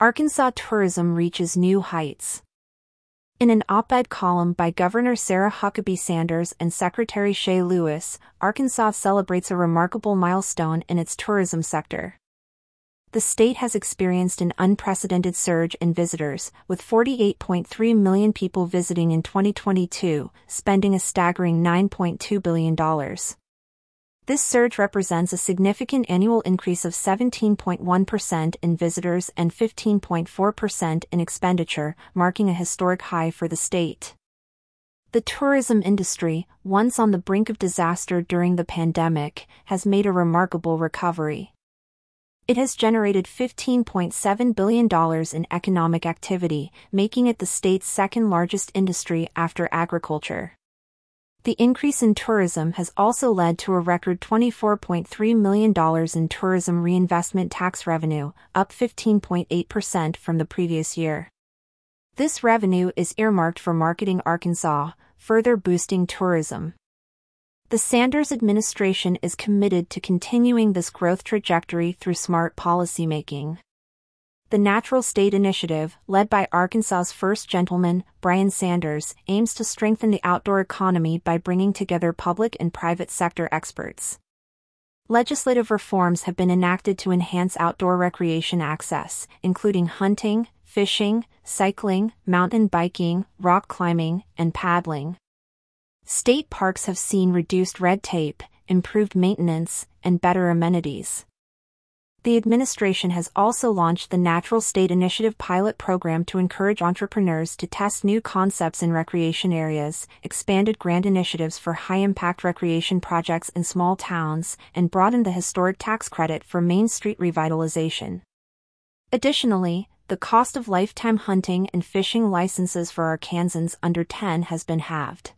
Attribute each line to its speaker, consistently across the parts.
Speaker 1: Arkansas tourism reaches new heights. In an op-ed column by Governor Sarah Huckabee Sanders and Secretary Shea Lewis, Arkansas celebrates a remarkable milestone in its tourism sector. The state has experienced an unprecedented surge in visitors, with 48.3 million people visiting in 2022, spending a staggering $9.2 billion. This surge represents a significant annual increase of 17.1% in visitors and 15.4% in expenditure, marking a historic high for the state. The tourism industry, once on the brink of disaster during the pandemic, has made a remarkable recovery. It has generated $15.7 billion in economic activity, making it the state's second largest industry after agriculture. The increase in tourism has also led to a record $24.3 million in tourism reinvestment tax revenue, up 15.8% from the previous year. This revenue is earmarked for marketing Arkansas, further boosting tourism. The Sanders administration is committed to continuing this growth trajectory through smart policymaking. The Natural State Initiative, led by Arkansas's first gentleman, Bryan Sanders, aims to strengthen the outdoor economy by bringing together public and private sector experts. Legislative reforms have been enacted to enhance outdoor recreation access, including hunting, fishing, cycling, mountain biking, rock climbing, and paddling. State parks have seen reduced red tape, improved maintenance, and better amenities. The administration has also launched the Natural State Initiative pilot program to encourage entrepreneurs to test new concepts in recreation areas, expanded grant initiatives for high impact recreation projects in small towns, and broadened the historic tax credit for Main Street revitalization. Additionally, the cost of lifetime hunting and fishing licenses for Arkansans under 10 has been halved.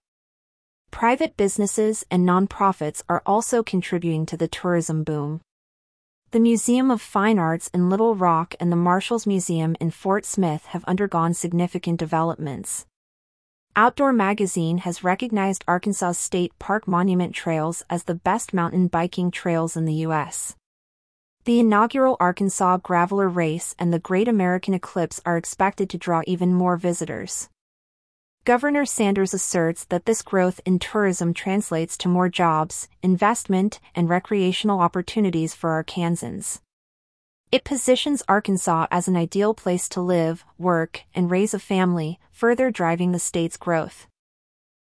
Speaker 1: Private businesses and nonprofits are also contributing to the tourism boom. The Museum of Fine Arts in Little Rock and the Marshals Museum in Fort Smith have undergone significant developments. Outdoor Magazine has recognized Arkansas State Park Monument Trails as the best mountain biking trails in the U.S. The inaugural Arkansas Graveler Race and the Great American Eclipse are expected to draw even more visitors. Governor Sanders asserts that this growth in tourism translates to more jobs, investment, and recreational opportunities for Arkansans. It positions Arkansas as an ideal place to live, work, and raise a family, further driving the state's growth.